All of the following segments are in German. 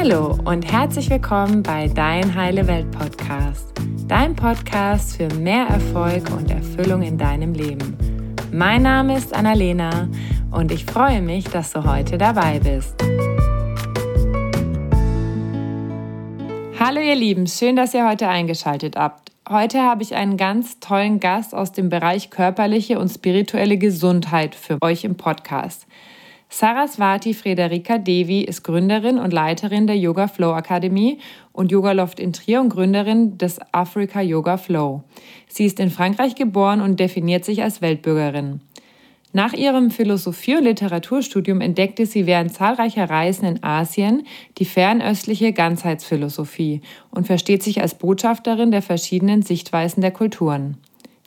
Hallo und herzlich willkommen bei Dein Heile Welt Podcast, dein Podcast für mehr Erfolg und Erfüllung in deinem Leben. Mein Name ist Annalena und ich freue mich, dass du heute dabei bist. Hallo ihr Lieben, schön, dass ihr heute eingeschaltet habt. Heute habe ich einen ganz tollen Gast aus dem Bereich körperliche und spirituelle Gesundheit für euch im Podcast. Saraswati Frederika Devi ist Gründerin und Leiterin der Yoga Flow Akademie und Yoga Loft in Trier und Gründerin des Africa Yoga Flow. Sie ist in Frankreich geboren und definiert sich als Weltbürgerin. Nach ihrem Philosophie- und Literaturstudium entdeckte sie während zahlreicher Reisen in Asien die fernöstliche Ganzheitsphilosophie und versteht sich als Botschafterin der verschiedenen Sichtweisen der Kulturen.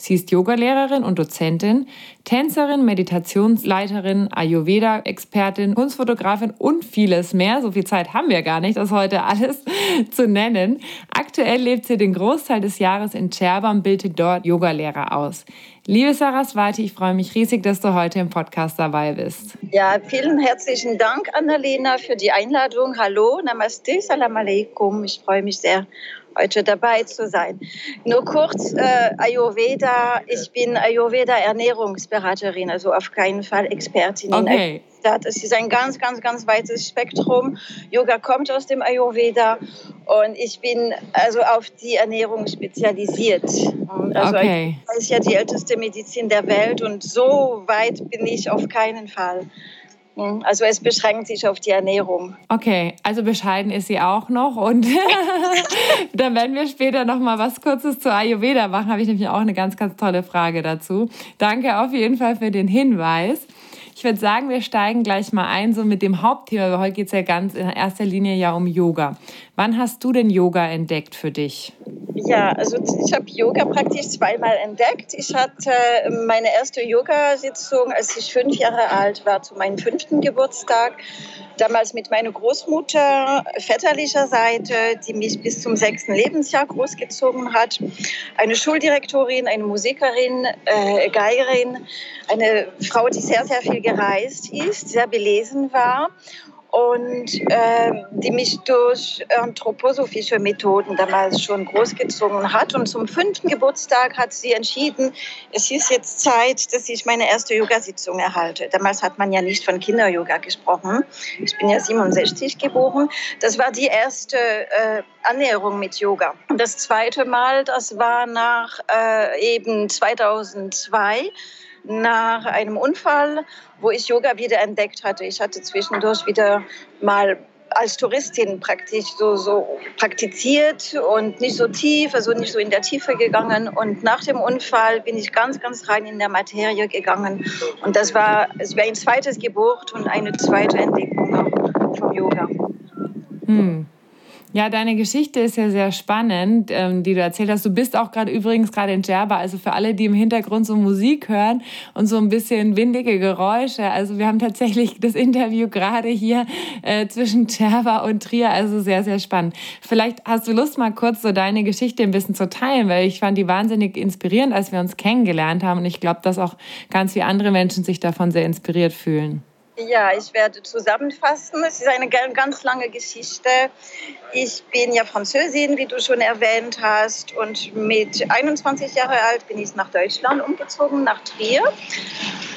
Sie ist Yogalehrerin und Dozentin, Tänzerin, Meditationsleiterin, Ayurveda-Expertin, Kunstfotografin und vieles mehr. So viel Zeit haben wir gar nicht, das heute alles zu nennen. Aktuell lebt sie den Großteil des Jahres in Cherba und bildet dort Yogalehrer aus. Liebe Saraswati, ich freue mich riesig, dass du heute im Podcast dabei bist. Ja, vielen herzlichen Dank, Annalena, für die Einladung. Hallo, Namaste, Salam Alaikum. Ich freue mich sehr, heute dabei zu sein. Nur kurz, äh, Ayurveda, ich bin Ayurveda-Ernährungsberaterin, also auf keinen Fall Expertin. Okay. Das ist ein ganz, ganz, ganz weites Spektrum. Yoga kommt aus dem Ayurveda und ich bin also auf die Ernährung spezialisiert. Also okay. Das ist ja die älteste Medizin der Welt und so weit bin ich auf keinen Fall. Hm, also es beschränkt sich auf die Ernährung. Okay, also bescheiden ist sie auch noch und dann werden wir später noch mal was Kurzes zu Ayurveda machen. Habe ich nämlich auch eine ganz, ganz tolle Frage dazu. Danke auf jeden Fall für den Hinweis. Ich würde sagen, wir steigen gleich mal ein, so mit dem Hauptthema. Heute geht es ja ganz in erster Linie ja um Yoga. Wann hast du denn Yoga entdeckt für dich? Ja, also ich habe Yoga praktisch zweimal entdeckt. Ich hatte meine erste Yoga-Sitzung, als ich fünf Jahre alt war, zu meinem fünften Geburtstag. Damals mit meiner Großmutter väterlicher Seite, die mich bis zum sechsten Lebensjahr großgezogen hat. Eine Schuldirektorin, eine Musikerin, äh, Geigerin, eine Frau, die sehr, sehr viel gereist ist, sehr belesen war und äh, die mich durch anthroposophische Methoden damals schon großgezogen hat. Und zum fünften Geburtstag hat sie entschieden, es ist jetzt Zeit, dass ich meine erste Yoga-Sitzung erhalte. Damals hat man ja nicht von Kinder-Yoga gesprochen. Ich bin ja 67 geboren. Das war die erste äh, Annäherung mit Yoga. Und das zweite Mal, das war nach äh, eben 2002 nach einem Unfall, wo ich Yoga wieder entdeckt hatte. Ich hatte zwischendurch wieder mal als Touristin praktisch so, so praktiziert und nicht so tief, also nicht so in der Tiefe gegangen. Und nach dem Unfall bin ich ganz, ganz rein in der Materie gegangen. Und das war, es war ein zweites Geburt und eine zweite Entdeckung vom Yoga. Hm. Ja, deine Geschichte ist ja sehr spannend, ähm, die du erzählt hast. Du bist auch gerade übrigens gerade in Djerba, also für alle, die im Hintergrund so Musik hören und so ein bisschen windige Geräusche. Also wir haben tatsächlich das Interview gerade hier äh, zwischen Djerba und Trier, also sehr, sehr spannend. Vielleicht hast du Lust, mal kurz so deine Geschichte ein bisschen zu teilen, weil ich fand die wahnsinnig inspirierend, als wir uns kennengelernt haben und ich glaube, dass auch ganz viele andere Menschen sich davon sehr inspiriert fühlen. Ja, ich werde zusammenfassen. Es ist eine ganz lange Geschichte. Ich bin ja Französin, wie du schon erwähnt hast. Und mit 21 Jahren alt bin ich nach Deutschland umgezogen, nach Trier.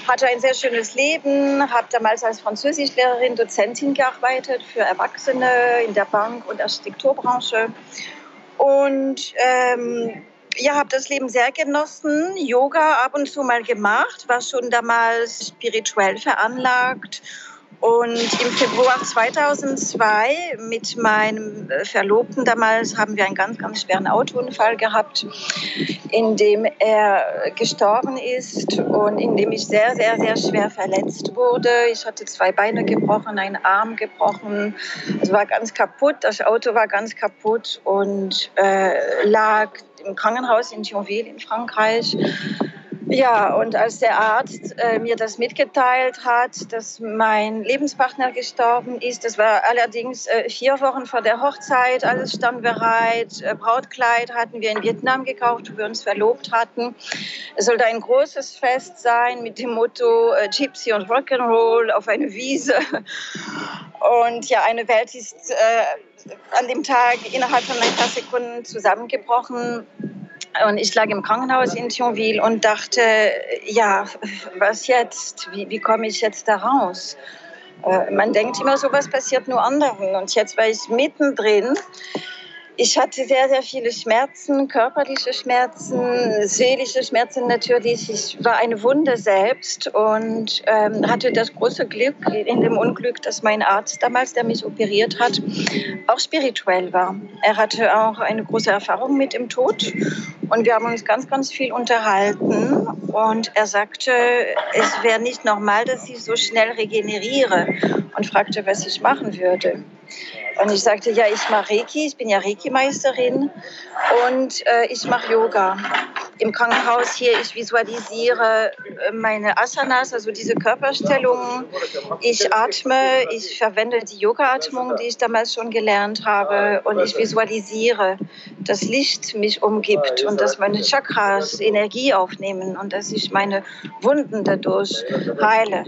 Hatte ein sehr schönes Leben, habe damals als Französischlehrerin, Dozentin gearbeitet für Erwachsene in der Bank- und Architekturbranche. Und ähm, ja, habe das Leben sehr genossen, Yoga ab und zu mal gemacht, war schon damals spirituell veranlagt. Und im Februar 2002 mit meinem Verlobten damals haben wir einen ganz, ganz schweren Autounfall gehabt, in dem er gestorben ist und in dem ich sehr, sehr, sehr schwer verletzt wurde. Ich hatte zwei Beine gebrochen, einen Arm gebrochen. Es war ganz kaputt, das Auto war ganz kaputt und äh, lag im Krankenhaus in Thionville in Frankreich Ja, und als der Arzt äh, mir das mitgeteilt hat, dass mein Lebenspartner gestorben ist, das war allerdings äh, vier Wochen vor der Hochzeit, alles stand bereit, äh, Brautkleid hatten wir in Vietnam gekauft, wo wir uns verlobt hatten. Es sollte ein großes Fest sein mit dem Motto äh, Gypsy und Rock'n'Roll auf eine Wiese. Und ja, eine Welt ist äh, an dem Tag innerhalb von ein paar Sekunden zusammengebrochen. Und ich lag im Krankenhaus in Thionville und dachte, ja, was jetzt? Wie, wie komme ich jetzt da raus? Äh, man denkt immer, sowas passiert nur anderen. Und jetzt war ich mittendrin ich hatte sehr, sehr viele Schmerzen, körperliche Schmerzen, seelische Schmerzen natürlich. Ich war eine Wunde selbst und ähm, hatte das große Glück in dem Unglück, dass mein Arzt damals, der mich operiert hat, auch spirituell war. Er hatte auch eine große Erfahrung mit dem Tod und wir haben uns ganz, ganz viel unterhalten. Und er sagte, es wäre nicht normal, dass ich so schnell regeneriere und fragte, was ich machen würde. Und ich sagte, ja, ich mache Reiki, ich bin ja Reiki-Meisterin und äh, ich mache Yoga. Im Krankenhaus hier, ich visualisiere äh, meine Asanas, also diese Körperstellungen. Ich atme, ich verwende die Yoga-Atmung, die ich damals schon gelernt habe. Und ich visualisiere, dass Licht mich umgibt und dass meine Chakras Energie aufnehmen und dass ich meine Wunden dadurch heile.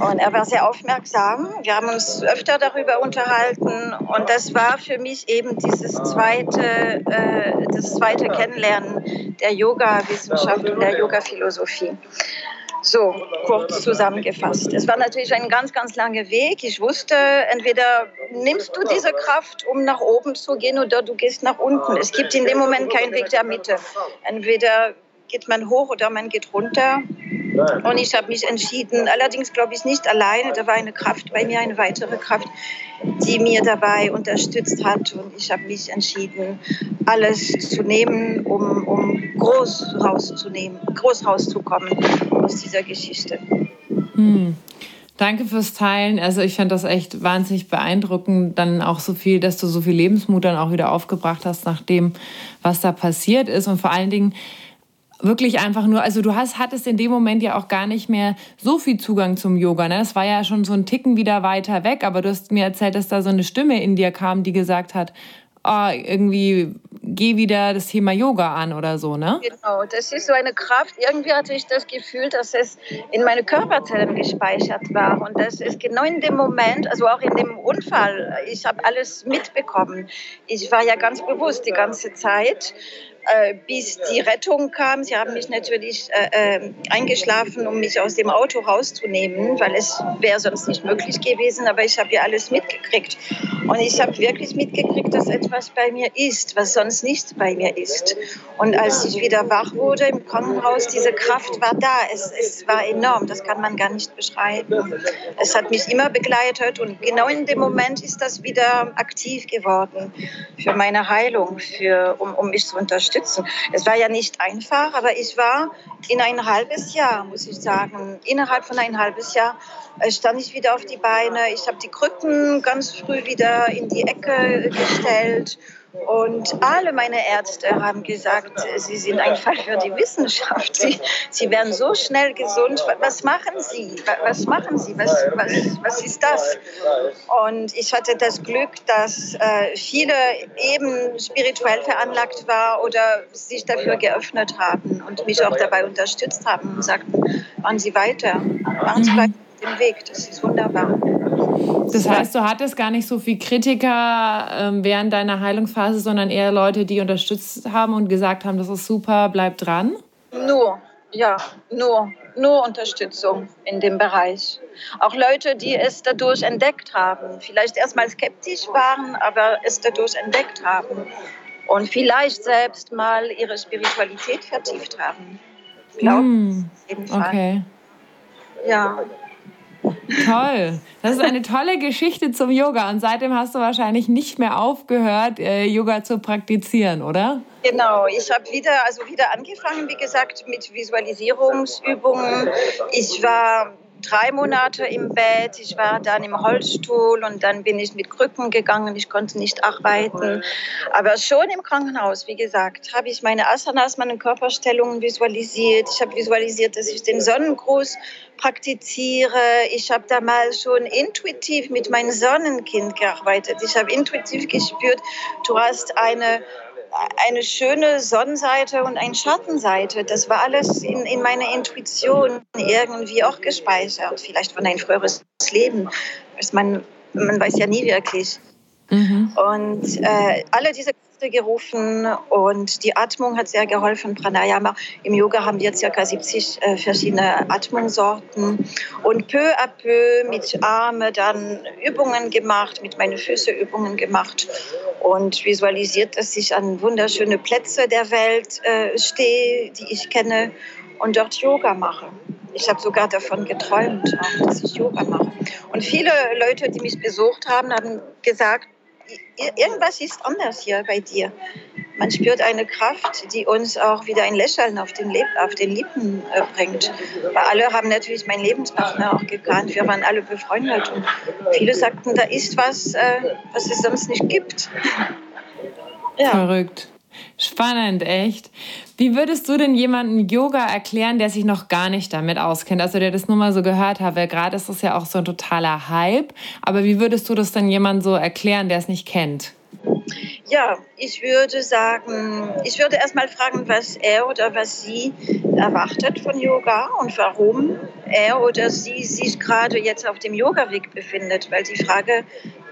Und er war sehr aufmerksam. Wir haben uns öfter darüber unterhalten und das war für mich eben dieses zweite, äh, das zweite Kennenlernen der Yoga-Wissenschaft und der Yoga-Philosophie. So, kurz zusammengefasst. Es war natürlich ein ganz, ganz langer Weg. Ich wusste, entweder nimmst du diese Kraft, um nach oben zu gehen, oder du gehst nach unten. Es gibt in dem Moment keinen Weg der Mitte. Entweder geht man hoch oder man geht runter. Und ich habe mich entschieden, allerdings glaube ich nicht alleine, da war eine Kraft bei mir, eine weitere Kraft, die mir dabei unterstützt hat. Und ich habe mich entschieden, alles zu nehmen, um, um groß rauszunehmen, groß rauszukommen aus dieser Geschichte. Hm. Danke fürs Teilen. Also ich fand das echt wahnsinnig beeindruckend, dann auch so viel, dass du so viel Lebensmut dann auch wieder aufgebracht hast nach dem, was da passiert ist und vor allen Dingen wirklich einfach nur, also du hast, hattest in dem Moment ja auch gar nicht mehr so viel Zugang zum Yoga. Ne? Das war ja schon so ein Ticken wieder weiter weg, aber du hast mir erzählt, dass da so eine Stimme in dir kam, die gesagt hat, oh, irgendwie geh wieder das Thema Yoga an oder so, ne? Genau, das ist so eine Kraft. Irgendwie hatte ich das Gefühl, dass es in meine Körperzellen gespeichert war. Und das ist genau in dem Moment, also auch in dem Unfall, ich habe alles mitbekommen. Ich war ja ganz bewusst die ganze Zeit. Äh, bis die Rettung kam. Sie haben mich natürlich äh, äh, eingeschlafen, um mich aus dem Auto rauszunehmen, weil es wäre sonst nicht möglich gewesen. Aber ich habe ja alles mitgekriegt. Und ich habe wirklich mitgekriegt, dass etwas bei mir ist, was sonst nicht bei mir ist. Und als ich wieder wach wurde im Krankenhaus, diese Kraft war da. Es, es war enorm. Das kann man gar nicht beschreiben. Es hat mich immer begleitet und genau in dem Moment ist das wieder aktiv geworden für meine Heilung, für, um, um mich zu unterstützen unterstützen. Es war ja nicht einfach, aber ich war in ein halbes Jahr, muss ich sagen, innerhalb von ein halbes Jahr äh, stand ich wieder auf die Beine. Ich habe die Krücken ganz früh wieder in die Ecke gestellt und alle meine Ärzte haben gesagt, sie sind ein Fall für die Wissenschaft. Sie, sie werden so schnell gesund. Was machen Sie? Was machen Sie? Was, was, was ist das? Und ich hatte das Glück, dass äh, viele eben spirituell veranlagt waren oder sich dafür geöffnet haben und mich auch dabei unterstützt haben und sagten, machen Sie weiter, machen Sie weiter den Weg. Das ist wunderbar. Das heißt, du hattest gar nicht so viel Kritiker ähm, während deiner Heilungsphase, sondern eher Leute, die unterstützt haben und gesagt haben, das ist super, bleib dran? Nur, ja, nur, nur Unterstützung in dem Bereich. Auch Leute, die es dadurch entdeckt haben, vielleicht erstmal skeptisch waren, aber es dadurch entdeckt haben und vielleicht selbst mal ihre Spiritualität vertieft haben. Glauben. Mm, okay. Ja. Toll. Das ist eine tolle Geschichte zum Yoga. Und seitdem hast du wahrscheinlich nicht mehr aufgehört, äh, Yoga zu praktizieren, oder? Genau. Ich habe wieder, also wieder angefangen, wie gesagt, mit Visualisierungsübungen. Ich war drei Monate im Bett. Ich war dann im Holzstuhl und dann bin ich mit Krücken gegangen. Ich konnte nicht arbeiten. Aber schon im Krankenhaus, wie gesagt, habe ich meine Asanas, meine Körperstellungen visualisiert. Ich habe visualisiert, dass ich den Sonnengruß praktiziere. Ich habe damals schon intuitiv mit meinem Sonnenkind gearbeitet. Ich habe intuitiv gespürt, du hast eine eine schöne Sonnenseite und eine Schattenseite. Das war alles in, in meiner Intuition irgendwie auch gespeichert. Vielleicht von ein früheres Leben. Man, man weiß ja nie wirklich. Mhm. Und äh, alle diese gerufen und die Atmung hat sehr geholfen. Pranayama. Im Yoga haben wir ca. 70 äh, verschiedene Atmungssorten und peu à peu mit Arme dann Übungen gemacht, mit meinen Füßen Übungen gemacht und visualisiert, dass ich an wunderschöne Plätze der Welt äh, stehe, die ich kenne und dort Yoga mache. Ich habe sogar davon geträumt, dass ich Yoga mache. Und viele Leute, die mich besucht haben, haben gesagt, irgendwas ist anders hier bei dir. Man spürt eine Kraft, die uns auch wieder ein Lächeln auf den, Leb auf den Lippen äh, bringt. Weil alle haben natürlich meinen Lebenspartner auch gekannt. Wir waren alle befreundet. Und viele sagten, da ist was, äh, was es sonst nicht gibt. Ja. Verrückt. Spannend, echt. Wie würdest du denn jemandem Yoga erklären, der sich noch gar nicht damit auskennt? Also der das nur mal so gehört hat, weil gerade ist das ja auch so ein totaler Hype. Aber wie würdest du das dann jemandem so erklären, der es nicht kennt? Ja, ich würde sagen, ich würde erstmal fragen, was er oder was sie erwartet von Yoga und warum er oder sie sich gerade jetzt auf dem Yoga-Weg befindet. Weil die Frage,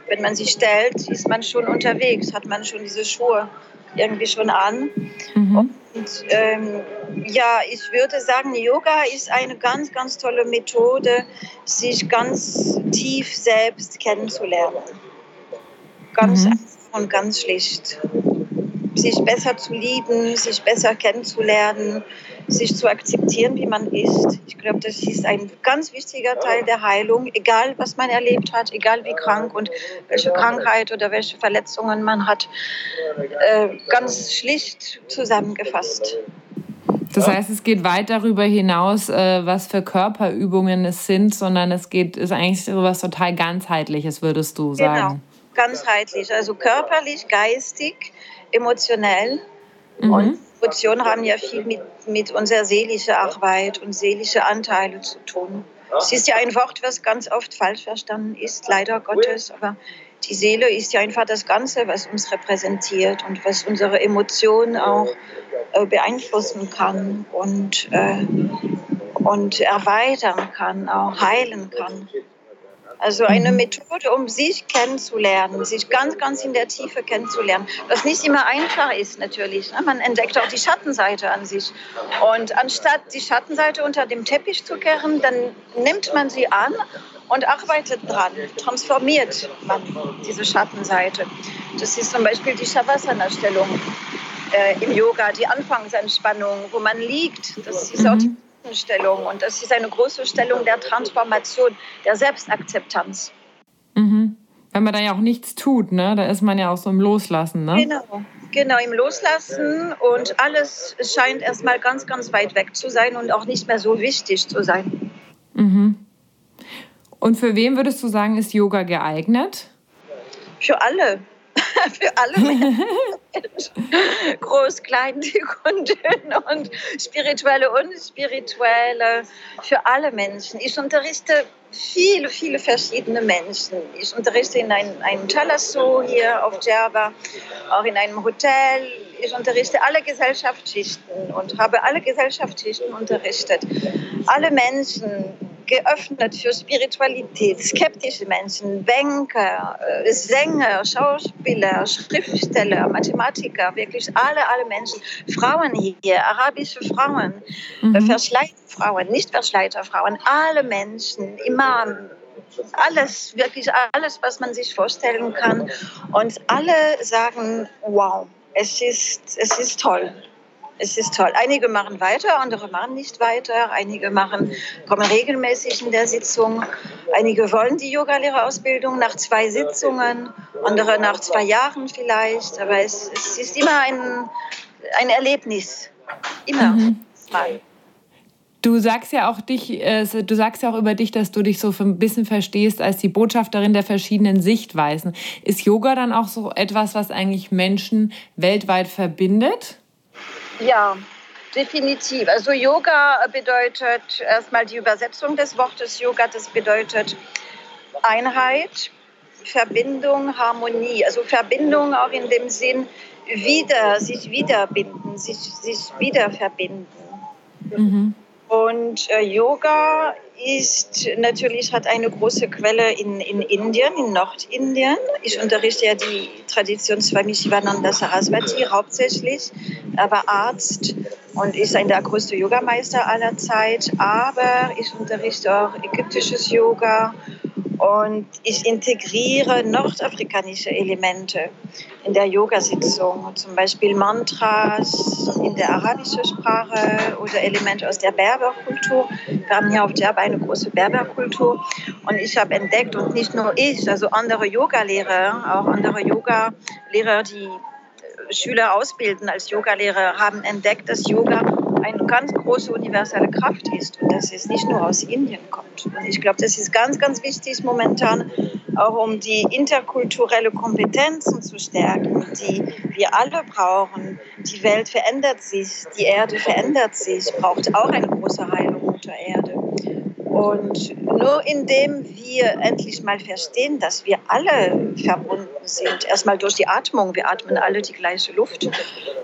wenn man sie stellt, ist man schon unterwegs, hat man schon diese Schuhe irgendwie schon an. Mhm. Und ähm, ja, ich würde sagen, Yoga ist eine ganz, ganz tolle Methode, sich ganz tief selbst kennenzulernen. Ganz mhm. einfach und ganz schlicht. Sich besser zu lieben, sich besser kennenzulernen, sich zu akzeptieren, wie man ist. Ich glaube, das ist ein ganz wichtiger Teil der Heilung, egal was man erlebt hat, egal wie krank und welche Krankheit oder welche Verletzungen man hat. Äh, ganz schlicht zusammengefasst. Das heißt, es geht weit darüber hinaus, äh, was für Körperübungen es sind, sondern es geht, ist eigentlich so was total ganzheitliches, würdest du genau, sagen. Genau, ganzheitlich, also körperlich, geistig, emotionell mhm. und Emotionen haben ja viel mit, mit unserer seelischen Arbeit und seelischen Anteile zu tun. Es ist ja ein Wort, was ganz oft falsch verstanden ist, leider Gottes. Aber die Seele ist ja einfach das Ganze, was uns repräsentiert und was unsere Emotionen auch äh, beeinflussen kann und, äh, und erweitern kann, auch heilen kann. Also eine mhm. Methode, um sich kennenzulernen, sich ganz, ganz in der Tiefe kennenzulernen. Was nicht immer einfach ist natürlich. Ne? Man entdeckt auch die Schattenseite an sich. Und anstatt die Schattenseite unter dem Teppich zu kehren, dann nimmt man sie an und arbeitet dran, transformiert man diese Schattenseite. Das ist zum Beispiel die Shavasana-Stellung äh, im Yoga, die Anfangsentspannung, wo man liegt. Das ist auch die mhm. Stellung und das ist eine große Stellung der Transformation, der Selbstakzeptanz. Mhm. Wenn man da ja auch nichts tut, ne? da ist man ja auch so im Loslassen. Ne? Genau, genau, im Loslassen und alles scheint erstmal ganz, ganz weit weg zu sein und auch nicht mehr so wichtig zu sein. Mhm. Und für wen würdest du sagen, ist Yoga geeignet? Für alle. für alle Menschen. Groß, klein, dick und und spirituelle und spirituelle. Für alle Menschen. Ich unterrichte viele, viele verschiedene Menschen. Ich unterrichte in einem, einem Talasso hier auf Java, auch in einem Hotel. Ich unterrichte alle Gesellschaftsschichten und habe alle Gesellschaftsschichten unterrichtet. Alle Menschen, geöffnet für Spiritualität, skeptische Menschen, Banker, äh, Sänger, Schauspieler, Schriftsteller, Mathematiker, wirklich alle, alle Menschen, Frauen hier, arabische Frauen, mhm. verschleierte Frauen, nicht verschleierte Frauen, alle Menschen, Imam, alles, wirklich alles, was man sich vorstellen kann. Und alle sagen, wow, es ist, es ist toll es ist toll. Einige machen weiter, andere machen nicht weiter. Einige machen, kommen regelmäßig in der Sitzung. Einige wollen die Yogalehrerausbildung nach zwei Sitzungen, andere nach zwei Jahren vielleicht. Aber es, es ist immer ein, ein Erlebnis. Immer. Mhm. Du sagst ja auch dich, äh, du sagst ja auch über dich, dass du dich so ein bisschen verstehst als die Botschafterin der verschiedenen Sichtweisen. Ist Yoga dann auch so etwas, was eigentlich Menschen weltweit verbindet? Ja, definitiv. Also Yoga bedeutet erstmal die Übersetzung des Wortes Yoga, das bedeutet Einheit, Verbindung, Harmonie. Also Verbindung auch in dem Sinn, wieder, sich wiederbinden, sich, sich wieder verbinden. Mhm. Und äh, Yoga ist natürlich, hat eine große Quelle in, in Indien, in Nordindien. Ich unterrichte ja die Tradition Swami Shivananda Saraswati hauptsächlich. Er war Arzt und ist ein der größte Yogameister aller Zeit. Aber ich unterrichte auch ägyptisches Yoga und ich integriere nordafrikanische Elemente in der Yoga-Sitzung, zum Beispiel Mantras in der arabischen Sprache oder Elemente aus der Berberkultur. Wir haben hier auf Djerba eine große Berberkultur und ich habe entdeckt, und nicht nur ich, also andere Yoga-Lehrer, auch andere Yoga-Lehrer, die Schüler ausbilden als Yogalehrer, haben entdeckt, dass Yoga eine ganz große universelle Kraft ist und dass es nicht nur aus Indien kommt. Und ich glaube, das ist ganz, ganz wichtig momentan, auch um die interkulturelle Kompetenzen zu stärken, die wir alle brauchen. Die Welt verändert sich, die Erde verändert sich, braucht auch eine große Heilung unter Erde. Und nur indem wir endlich mal verstehen, dass wir alle verbunden sind, erstmal durch die Atmung, wir atmen alle die gleiche Luft,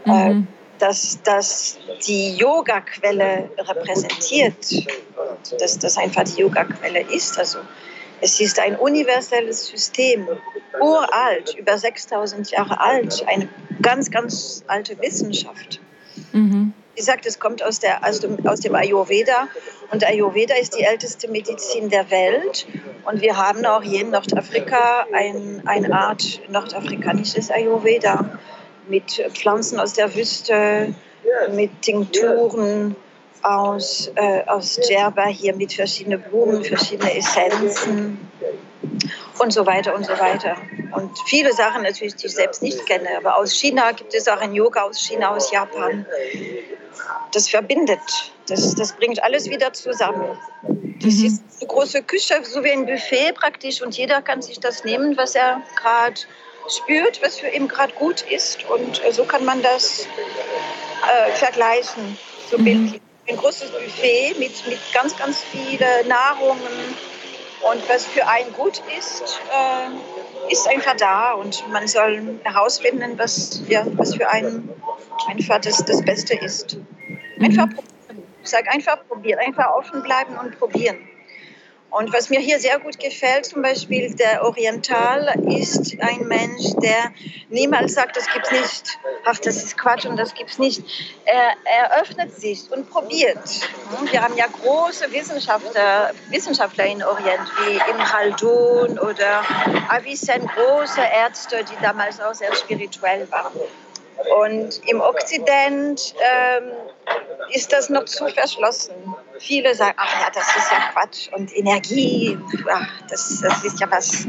mhm. Dass, dass die Yoga-Quelle repräsentiert, dass das einfach die Yoga-Quelle ist. Also es ist ein universelles System, uralt, über 6000 Jahre alt, eine ganz, ganz alte Wissenschaft. Mhm. Wie gesagt, es kommt aus, der, aus, dem, aus dem Ayurveda und Ayurveda ist die älteste Medizin der Welt. Und wir haben auch hier in Nordafrika ein, eine Art nordafrikanisches Ayurveda mit Pflanzen aus der Wüste, mit Tinkturen aus, äh, aus Djerba hier mit verschiedenen Blumen, verschiedene Essenzen und so weiter und so weiter. Und viele Sachen natürlich, die ich selbst nicht kenne. Aber aus China gibt es auch ein Yoga aus China, aus Japan. Das verbindet. Das, das bringt alles wieder zusammen. Das mhm. ist eine große Küche, so wie ein Buffet praktisch. Und jeder kann sich das nehmen, was er gerade spürt, was für ihn gerade gut ist. Und äh, so kann man das äh, vergleichen. So mhm. Ein großes Buffet mit, mit ganz, ganz vielen Nahrungen. Und was für einen gut ist, äh, ist einfach da. Und man soll herausfinden, was, ja, was für einen einfach das, das Beste ist. Einfach mhm. probieren. Ich sage einfach probieren. Einfach offen bleiben und probieren. Und was mir hier sehr gut gefällt, zum Beispiel der Oriental ist ein Mensch, der niemals sagt, das gibt's nicht. Ach, das ist Quatsch und das gibt's nicht. Er, er öffnet sich und probiert. Wir haben ja große Wissenschaftler, Wissenschaftler in Orient, wie Ibn Khaldun oder Avicenne, große Ärzte, die damals auch sehr spirituell waren. Und im Okzident ähm, ist das noch zu verschlossen. Viele sagen, ach ja, das ist ja Quatsch und Energie, ach, das, das ist ja was,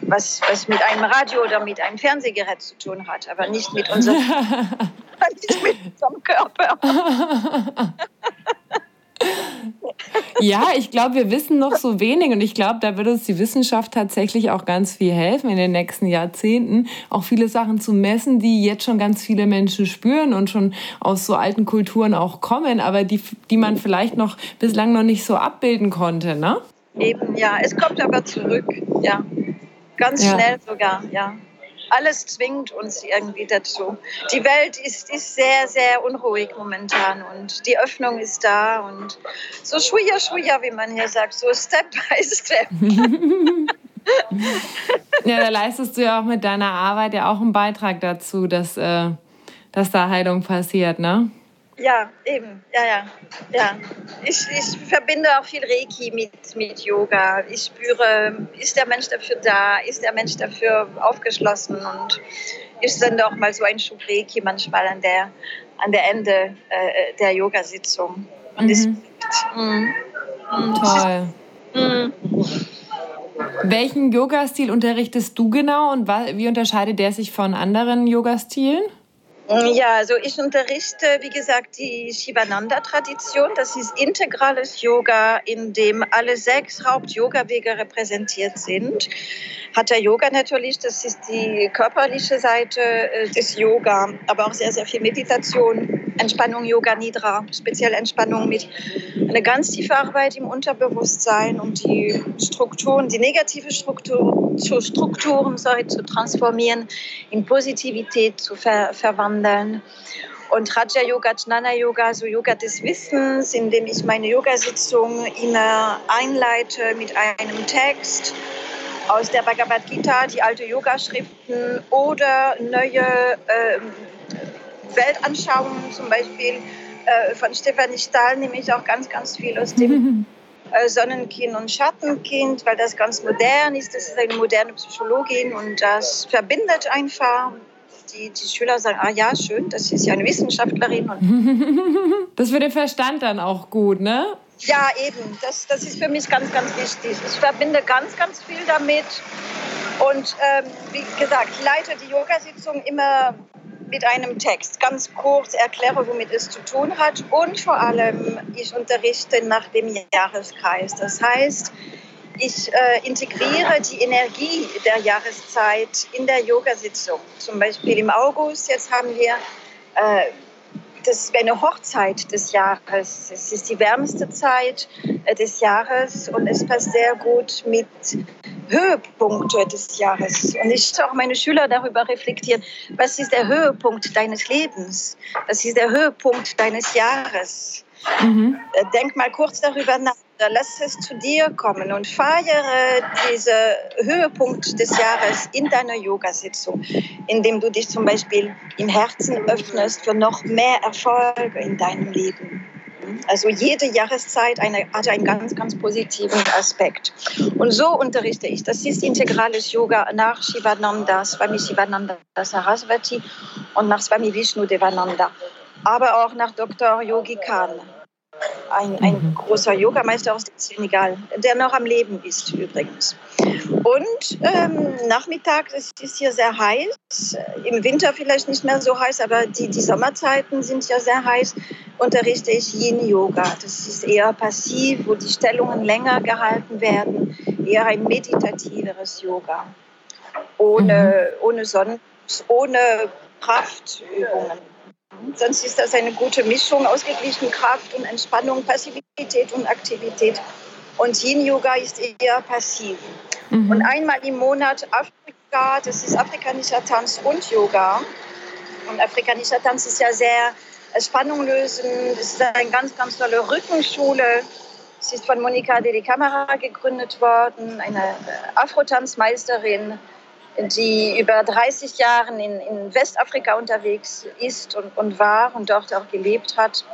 was, was mit einem Radio oder mit einem Fernsehgerät zu tun hat, aber nicht mit unserem, nicht mit unserem Körper. Ja, ich glaube, wir wissen noch so wenig und ich glaube, da wird uns die Wissenschaft tatsächlich auch ganz viel helfen in den nächsten Jahrzehnten, auch viele Sachen zu messen, die jetzt schon ganz viele Menschen spüren und schon aus so alten Kulturen auch kommen, aber die, die man vielleicht noch bislang noch nicht so abbilden konnte, ne? Eben, ja. Es kommt aber zurück, ja. Ganz ja. schnell sogar, ja alles zwingt uns irgendwie dazu. Die Welt ist, ist sehr, sehr unruhig momentan und die Öffnung ist da und so schwuja, schwuja, wie man hier sagt, so Step by Step. ja, da leistest du ja auch mit deiner Arbeit ja auch einen Beitrag dazu, dass, äh, dass da Heilung passiert, ne? Ja, eben, ja, ja, ja. Ich, ich verbinde auch viel Reiki mit, mit Yoga. Ich spüre, ist der Mensch dafür da, ist der Mensch dafür aufgeschlossen und ich sende auch mal so ein Schub Reiki manchmal an der, an der Ende äh, der Yoga-Sitzung. Und mhm. es mm, mm, Toll. Mm. Welchen Yoga-Stil unterrichtest du genau und wie unterscheidet der sich von anderen Yoga-Stilen? Ja, also ich unterrichte, wie gesagt, die Shivananda-Tradition. Das ist integrales Yoga, in dem alle sechs Haupt-Yoga-Wege repräsentiert sind. Hatha Yoga natürlich, das ist die körperliche Seite äh, des Yoga, aber auch sehr, sehr viel Meditation, Entspannung, Yoga Nidra, speziell Entspannung mit einer ganz tiefen Arbeit im Unterbewusstsein, um die Strukturen, die negative Struktur, Strukturen sorry, zu transformieren, in Positivität zu ver verwandeln. Und Raja Yoga, Jnana Yoga, so Yoga des Wissens, in dem ich meine Yoga-Sitzung immer einleite mit einem Text aus der Bhagavad Gita, die alte Yoga-Schriften oder neue äh, Weltanschauungen, zum Beispiel äh, von Stefanie Stahl, nehme ich auch ganz, ganz viel aus dem äh, Sonnenkind und Schattenkind, weil das ganz modern ist. Das ist eine moderne Psychologin und das verbindet einfach. Die, die Schüler sagen, ah ja, schön, das ist ja eine Wissenschaftlerin. das für den Verstand dann auch gut, ne? Ja, eben. Das, das ist für mich ganz, ganz wichtig. Ich verbinde ganz, ganz viel damit. Und ähm, wie gesagt, leite die Yoga-Sitzung immer mit einem Text. Ganz kurz erkläre, womit es zu tun hat. Und vor allem, ich unterrichte nach dem Jahreskreis. Das heißt, ich äh, integriere die Energie der Jahreszeit in der Yoga-Sitzung. Zum Beispiel im August, jetzt haben wir äh, das eine Hochzeit des Jahres. Es ist die wärmste Zeit äh, des Jahres und es passt sehr gut mit Höhepunkte des Jahres. Und ich auch meine Schüler darüber reflektieren, was ist der Höhepunkt deines Lebens? Was ist der Höhepunkt deines Jahres? Mhm. Äh, denk mal kurz darüber nach. Lass es zu dir kommen und feiere diesen Höhepunkt des Jahres in deiner Yoga-Sitzung, indem du dich zum Beispiel im Herzen öffnest für noch mehr Erfolge in deinem Leben. Also jede Jahreszeit eine, hat einen ganz, ganz positiven Aspekt. Und so unterrichte ich. Das ist integrales Yoga nach Shivananda, Swami Shivananda Saraswati und nach Swami Vishnu Devananda, aber auch nach Dr. Yogi Khan ein, ein mhm. großer Yogameister aus dem Senegal, der noch am Leben ist übrigens. Und ähm, nachmittags ist es hier sehr heiß, im Winter vielleicht nicht mehr so heiß, aber die, die Sommerzeiten sind ja sehr heiß, unterrichte ich Yin-Yoga. Das ist eher passiv, wo die Stellungen länger gehalten werden, eher ein meditativeres Yoga. Ohne, mhm. ohne Sonnen, ohne Kraftübungen. Sonst ist das eine gute Mischung, ausgeglichen Kraft und Entspannung, Passivität und Aktivität. Und Yin-Yoga ist eher passiv. Mhm. Und einmal im Monat Afrika, das ist afrikanischer Tanz und Yoga. Und afrikanischer Tanz ist ja sehr Spannung lösen. Das ist eine ganz, ganz tolle Rückenschule. Sie ist von Monika de Camera gegründet worden, eine Afrotanzmeisterin die über 30 Jahre in, in Westafrika unterwegs ist und, und war und dort auch gelebt hat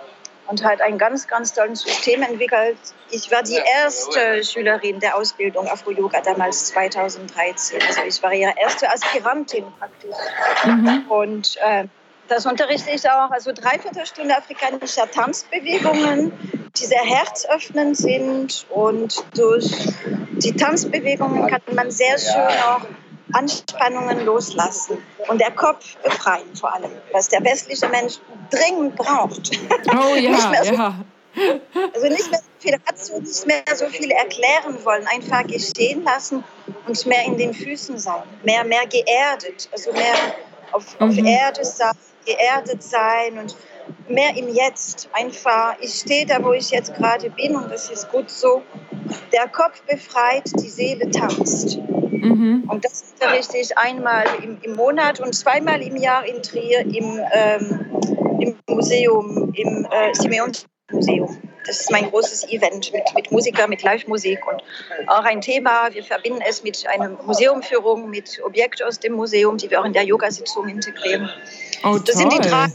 und hat ein ganz, ganz tolles System entwickelt. Ich war die erste Schülerin der Ausbildung Afro-Yoga damals 2013. Also ich war ihre erste Aspirantin praktisch. Mhm. Und äh, das unterrichte ich auch, also dreiviertel Stunde afrikanischer Tanzbewegungen, die sehr herzöffnend sind und durch die Tanzbewegungen kann man sehr schön auch Anspannungen loslassen und der Kopf befreien vor allem, was der westliche Mensch dringend braucht. Oh ja, so, ja. Also nicht mehr so viel dazu, nicht mehr so viel erklären wollen, einfach gestehen lassen und mehr in den Füßen sein, mehr, mehr geerdet, also mehr auf, mhm. auf Erde sein, geerdet sein und mehr im Jetzt. Einfach, ich stehe da, wo ich jetzt gerade bin und das ist gut so. Der Kopf befreit, die Seele tanzt. Mhm. Und das unterrichte ich einmal im, im, Monat und zweimal im Jahr in Trier im, ähm, im Museum, im äh, Simeon-Museum. Das ist mein großes Event mit, mit Musiker, mit Live-Musik und auch ein Thema. Wir verbinden es mit einer Museumführung, mit Objekten aus dem Museum, die wir auch in der Yoga-Sitzung integrieren. Oh, das sind die drei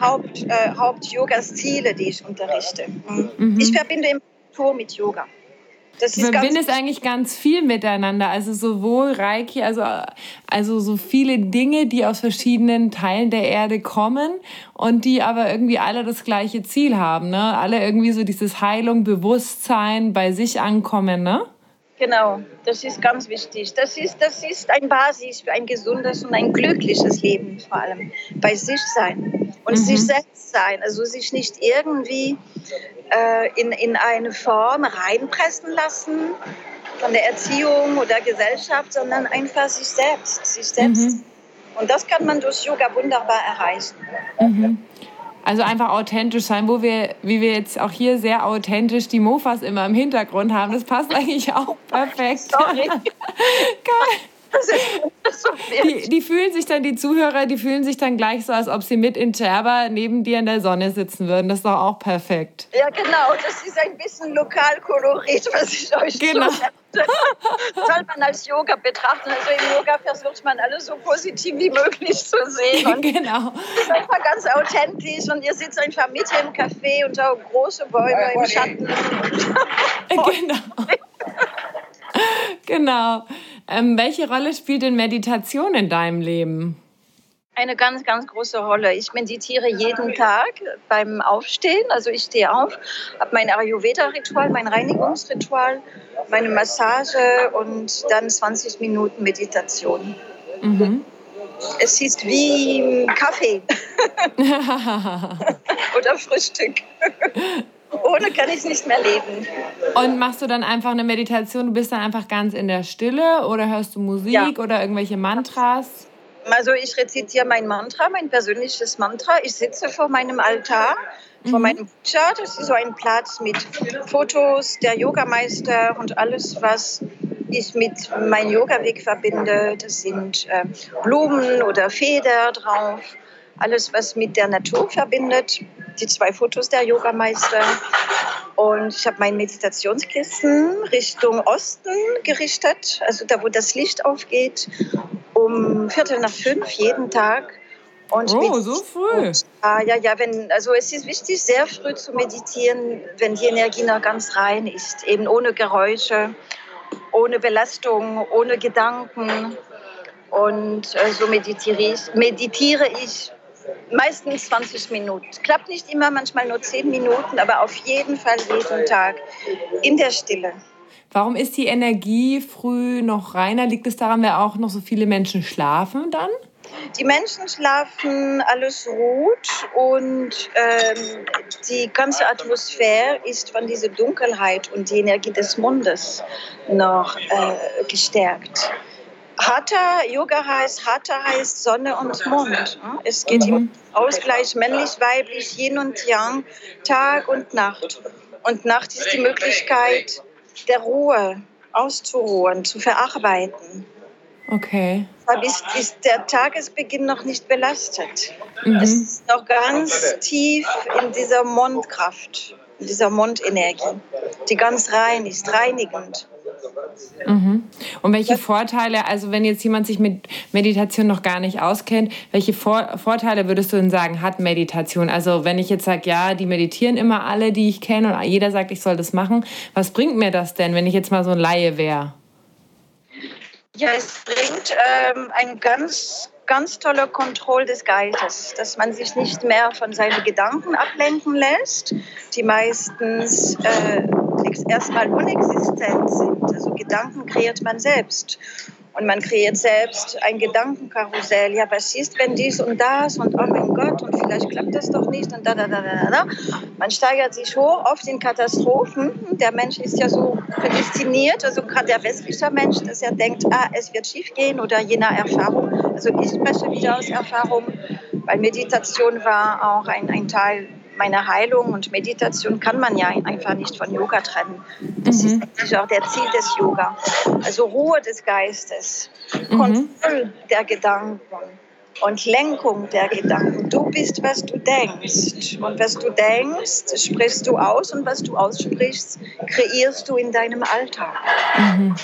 Haupt, äh, Haupt-Yoga-Stile, die ich unterrichte. Mhm. Ich verbinde Tour mit Yoga. Das du verbindest eigentlich ganz viel miteinander. Also sowohl Reiki, also, also so viele Dinge, die aus verschiedenen Teilen der Erde kommen und die aber irgendwie alle das gleiche Ziel haben. Ne? Alle irgendwie so dieses Heilung, Bewusstsein, bei sich ankommen. Ne? Genau, das ist ganz wichtig. Das ist, das ist ein Basis für ein gesundes und ein glückliches Leben, vor allem bei sich sein und mhm. sich selbst sein. Also sich nicht irgendwie äh, in, in eine Form reinpressen lassen von der Erziehung oder Gesellschaft, sondern einfach sich selbst, sich selbst. Mhm. Und das kann man durch Yoga wunderbar erreichen. Mhm. Also einfach authentisch sein, wo wir, wie wir jetzt auch hier sehr authentisch die Mofas immer im Hintergrund haben. Das passt eigentlich auch perfekt. Sorry. die, die, fühlen sich dann, die Zuhörer, die fühlen sich dann gleich so, als ob sie mit in Cherba neben dir in der Sonne sitzen würden. Das ist doch auch perfekt. Ja, genau. Das ist ein bisschen Lokalkolorit, was ich euch genau. so soll man als Yoga betrachten. Also im Yoga versucht man alles so positiv wie möglich zu sehen. Und genau. ist einfach ganz authentisch und ihr sitzt einfach mit im Café unter große Bäume im Schatten. genau. genau. Ähm, welche Rolle spielt denn Meditation in deinem Leben? Eine ganz, ganz große Rolle. Ich meditiere jeden Tag beim Aufstehen. Also ich stehe auf, habe mein Ayurveda-Ritual, mein Reinigungsritual, meine Massage und dann 20 Minuten Meditation. Mhm. Es ist wie Kaffee oder Frühstück. Ohne kann ich nicht mehr leben. Und machst du dann einfach eine Meditation? Du bist dann einfach ganz in der Stille oder hörst du Musik ja. oder irgendwelche Mantras? Also ich rezitiere mein Mantra, mein persönliches Mantra. Ich sitze vor meinem Altar, vor mhm. meinem Puja. Das ist so ein Platz mit Fotos der Yogameister und alles, was ich mit meinem Yoga-Weg verbinde. Das sind äh, Blumen oder Feder drauf. Alles, was mit der Natur verbindet. Die zwei Fotos der Yogameister. Und ich habe mein Meditationskissen Richtung Osten gerichtet, also da, wo das Licht aufgeht um Viertel nach fünf jeden Tag. Und oh, so früh. Und, ah, ja, ja, wenn, also es ist wichtig, sehr früh zu meditieren, wenn die Energie noch ganz rein ist, eben ohne Geräusche, ohne Belastung, ohne Gedanken. Und äh, so meditiere ich, meditiere ich meistens 20 Minuten. Klappt nicht immer, manchmal nur 10 Minuten, aber auf jeden Fall jeden Tag in der Stille. Warum ist die Energie früh noch reiner? Liegt es daran, weil auch noch so viele Menschen schlafen dann? Die Menschen schlafen, alles ruht und ähm, die ganze Atmosphäre ist von dieser Dunkelheit und die Energie des Mondes noch äh, gestärkt. Hatha, Yoga heißt, Hatha heißt Sonne und Mond. Es geht um Ausgleich männlich, weiblich, Yin und Yang, Tag und Nacht. Und Nacht ist die Möglichkeit, der Ruhe auszuruhen, zu verarbeiten. Okay. Deshalb ist, ist der Tagesbeginn noch nicht belastet. Mhm. Es ist noch ganz tief in dieser Mondkraft, in dieser Mondenergie, die ganz rein ist, reinigend. Mhm. Und welche Vorteile, also wenn jetzt jemand sich mit Meditation noch gar nicht auskennt, welche Vor Vorteile würdest du denn sagen, hat Meditation? Also wenn ich jetzt sage, ja, die meditieren immer alle, die ich kenne und jeder sagt, ich soll das machen, was bringt mir das denn, wenn ich jetzt mal so ein Laie wäre? Ja, es bringt ähm, ein ganz, ganz toller Kontrolle des Geistes, dass man sich nicht mehr von seinen Gedanken ablenken lässt, die meistens äh, erstmal unexistent sind. Also Gedanken kreiert man selbst. Und man kreiert selbst ein Gedankenkarussell. Ja, was ist, wenn dies und das und oh mein Gott und vielleicht klappt das doch nicht und da, da, da, da, da. Man steigert sich hoch, oft in Katastrophen. Der Mensch ist ja so prädestiniert, also gerade der westliche Mensch, dass er denkt, ah, es wird schief gehen oder jener Erfahrung. Also ich spreche wieder aus Erfahrung, weil Meditation war auch ein, ein Teil meine Heilung und Meditation kann man ja einfach nicht von Yoga trennen. Das mhm. ist auch der Ziel des Yoga. Also Ruhe des Geistes, mhm. Kontrolle der Gedanken und Lenkung der Gedanken. Du bist, was du denkst. Und was du denkst, sprichst du aus und was du aussprichst, kreierst du in deinem Alltag. Mhm.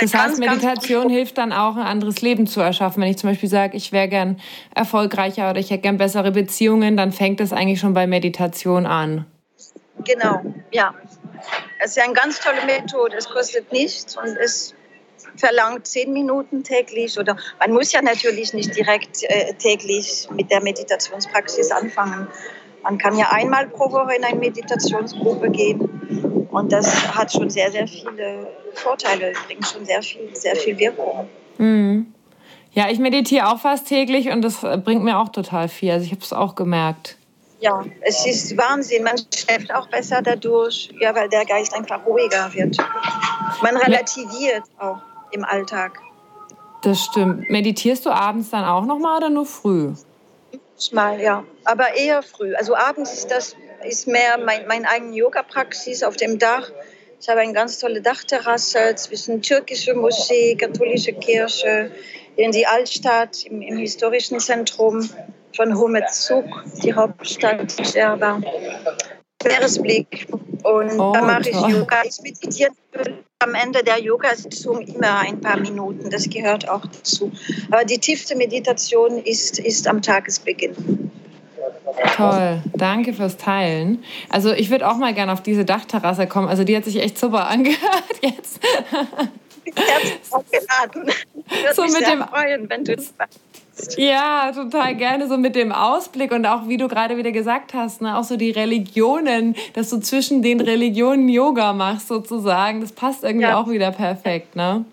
Das heißt, Meditation hilft dann auch, ein anderes Leben zu erschaffen. Wenn ich zum Beispiel sage, ich wäre gern erfolgreicher oder ich hätte gern bessere Beziehungen, dann fängt es eigentlich schon bei Meditation an. Genau, ja. Es ist eine ganz tolle Methode. Es kostet nichts und es verlangt zehn Minuten täglich oder man muss ja natürlich nicht direkt äh, täglich mit der Meditationspraxis anfangen. Man kann ja einmal pro Woche in eine Meditationsgruppe gehen Und das hat schon sehr, sehr viele Vorteile, bringt schon sehr viel, sehr viel Wirkung. Mhm. Ja, ich meditiere auch fast täglich und das bringt mir auch total viel. Also ich habe es auch gemerkt. Ja, es ist Wahnsinn. Man schläft auch besser dadurch, ja, weil der Geist einfach ruhiger wird. Man relativiert auch im Alltag. Das stimmt. Meditierst du abends dann auch noch mal oder nur früh? Mal, ja, aber eher früh. Also abends ist das ist mehr mein, mein eigene Yoga-Praxis auf dem Dach. Ich habe eine ganz tolle Dachterrasse zwischen türkischer Moschee, katholische Kirche, in die Altstadt im, im historischen Zentrum von Homezuk, die Hauptstadt Djerba. Meeresblick. Und oh, da mache ich Yoga. Ich meditiere am Ende der Yoga-Sitzung immer ein paar Minuten. Das gehört auch dazu. Aber die tiefste Meditation ist, ist am Tagesbeginn. Toll, danke fürs Teilen. Also ich würde auch mal gerne auf diese Dachterrasse kommen. Also die hat sich echt super angehört jetzt. Herzlich geladen. Würde so mich mit sehr dem freuen, wenn du das. Ja, total gerne so mit dem Ausblick und auch wie du gerade wieder gesagt hast, ne, auch so die Religionen, dass du zwischen den Religionen Yoga machst sozusagen, das passt irgendwie ja. auch wieder perfekt, ne?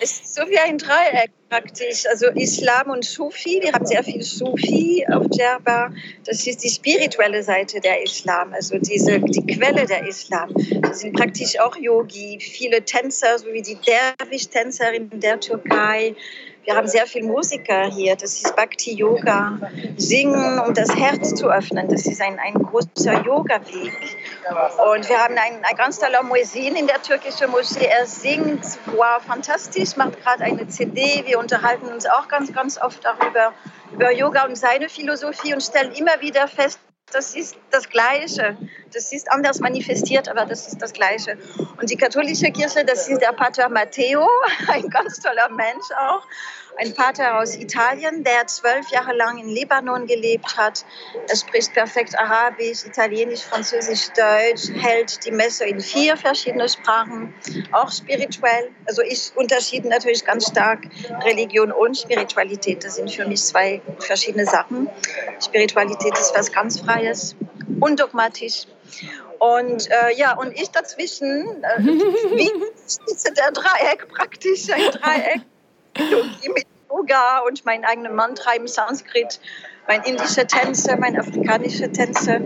Es ist so wie ein Dreieck praktisch. Also Islam und Sufi. Wir haben sehr viel Sufi auf Djerba. Das ist die spirituelle Seite der Islam, also diese, die Quelle der Islam. Das sind praktisch auch Yogi, viele Tänzer, so wie die Derwisch-Tänzerin der Türkei. Wir haben sehr viele Musiker hier. Das ist Bhakti Yoga. Singen, um das Herz zu öffnen. Das ist ein, ein großer Yoga-Weg. Und wir haben einen, einen ganz toller Muezzin in der türkischen Moschee. Er singt, wow, fantastisch, macht gerade eine CD. Wir unterhalten uns auch ganz, ganz oft darüber, über Yoga und seine Philosophie und stellen immer wieder fest, das ist das Gleiche. Das ist anders manifestiert, aber das ist das Gleiche. Und die katholische Kirche, das ist der Pater Matteo, ein ganz toller Mensch auch ein Pater aus Italien, der zwölf Jahre lang in Libanon gelebt hat. Er spricht perfekt Arabisch, Italienisch, Französisch, Deutsch, hält die Messe in vier verschiedene Sprachen, auch spirituell. Also ich unterschiede natürlich ganz stark Religion und Spiritualität. Das sind für mich zwei verschiedene Sachen. Spiritualität ist was ganz Freies, undogmatisch. Und äh, ja, und ich dazwischen, äh, wie der Dreieck praktisch, ein Dreieck Yogi mit Yoga und meinen eigenen Mantra im Sanskrit, mein indische Tänze, mein afrikanische Tänze.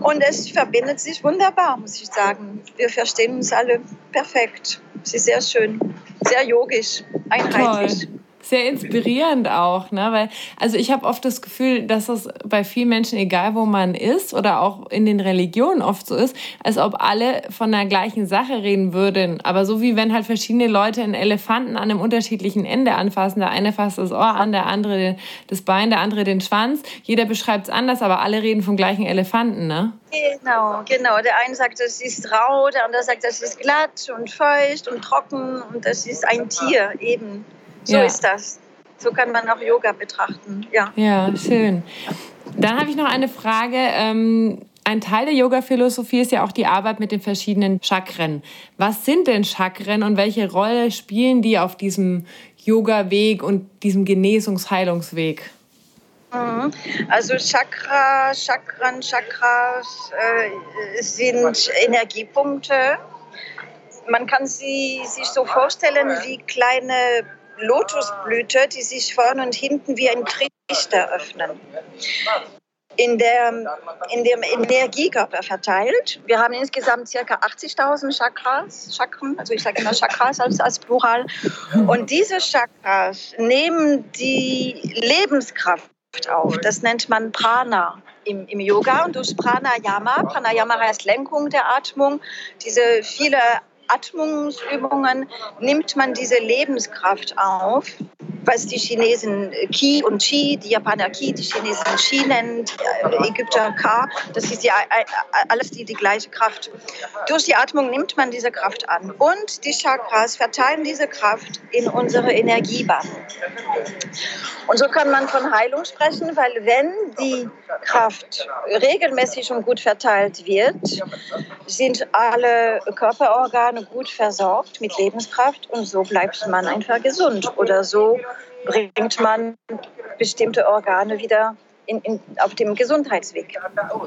Und es verbindet sich wunderbar, muss ich sagen. Wir verstehen uns alle perfekt. Es ist sehr schön, sehr yogisch, einheitlich. Toll sehr inspirierend auch, ne? Weil, also ich habe oft das Gefühl, dass das bei vielen Menschen, egal wo man ist oder auch in den Religionen oft so ist, als ob alle von der gleichen Sache reden würden. Aber so wie wenn halt verschiedene Leute einen Elefanten an einem unterschiedlichen Ende anfassen. Der eine fasst das Ohr an, der andere das Bein, der andere den Schwanz. Jeder beschreibt es anders, aber alle reden vom gleichen Elefanten, ne? Genau, genau. Der eine sagt, das ist rau, der andere sagt, das ist glatt und feucht und trocken und das ist ein Tier eben. So ja. ist das. So kann man auch Yoga betrachten. Ja, ja schön. Dann habe ich noch eine Frage. Ähm, ein Teil der Yoga-Philosophie ist ja auch die Arbeit mit den verschiedenen Chakren. Was sind denn Chakren und welche Rolle spielen die auf diesem Yoga-Weg und diesem Genesungs-Heilungsweg? Mhm. Also Chakra, Chakren, Chakras äh, sind Energiepunkte. Man kann sie sich so vorstellen wie kleine Lotusblüte, die sich vorne und hinten wie ein Trichter öffnen. In, der, in dem Energiekörper verteilt. Wir haben insgesamt ca. 80.000 Chakras, Chakren, also ich sage immer Chakras als, als Plural. Und diese Chakras nehmen die Lebenskraft auf. Das nennt man Prana im, im Yoga und durch Pranayama. Pranayama heißt Lenkung der Atmung. Diese viele Atmungsübungen nimmt man diese Lebenskraft auf, was die Chinesen Qi und Qi, die Japaner Qi, die Chinesen Qi nennen, die Ägypter Ka, das ist ja alles die, die gleiche Kraft. Durch die Atmung nimmt man diese Kraft an und die Chakras verteilen diese Kraft in unsere Energiebahn. Und so kann man von Heilung sprechen, weil wenn die Kraft regelmäßig und gut verteilt wird, sind alle Körperorgane gut versorgt mit Lebenskraft und so bleibt man einfach gesund oder so bringt man bestimmte Organe wieder in, in, auf dem Gesundheitsweg.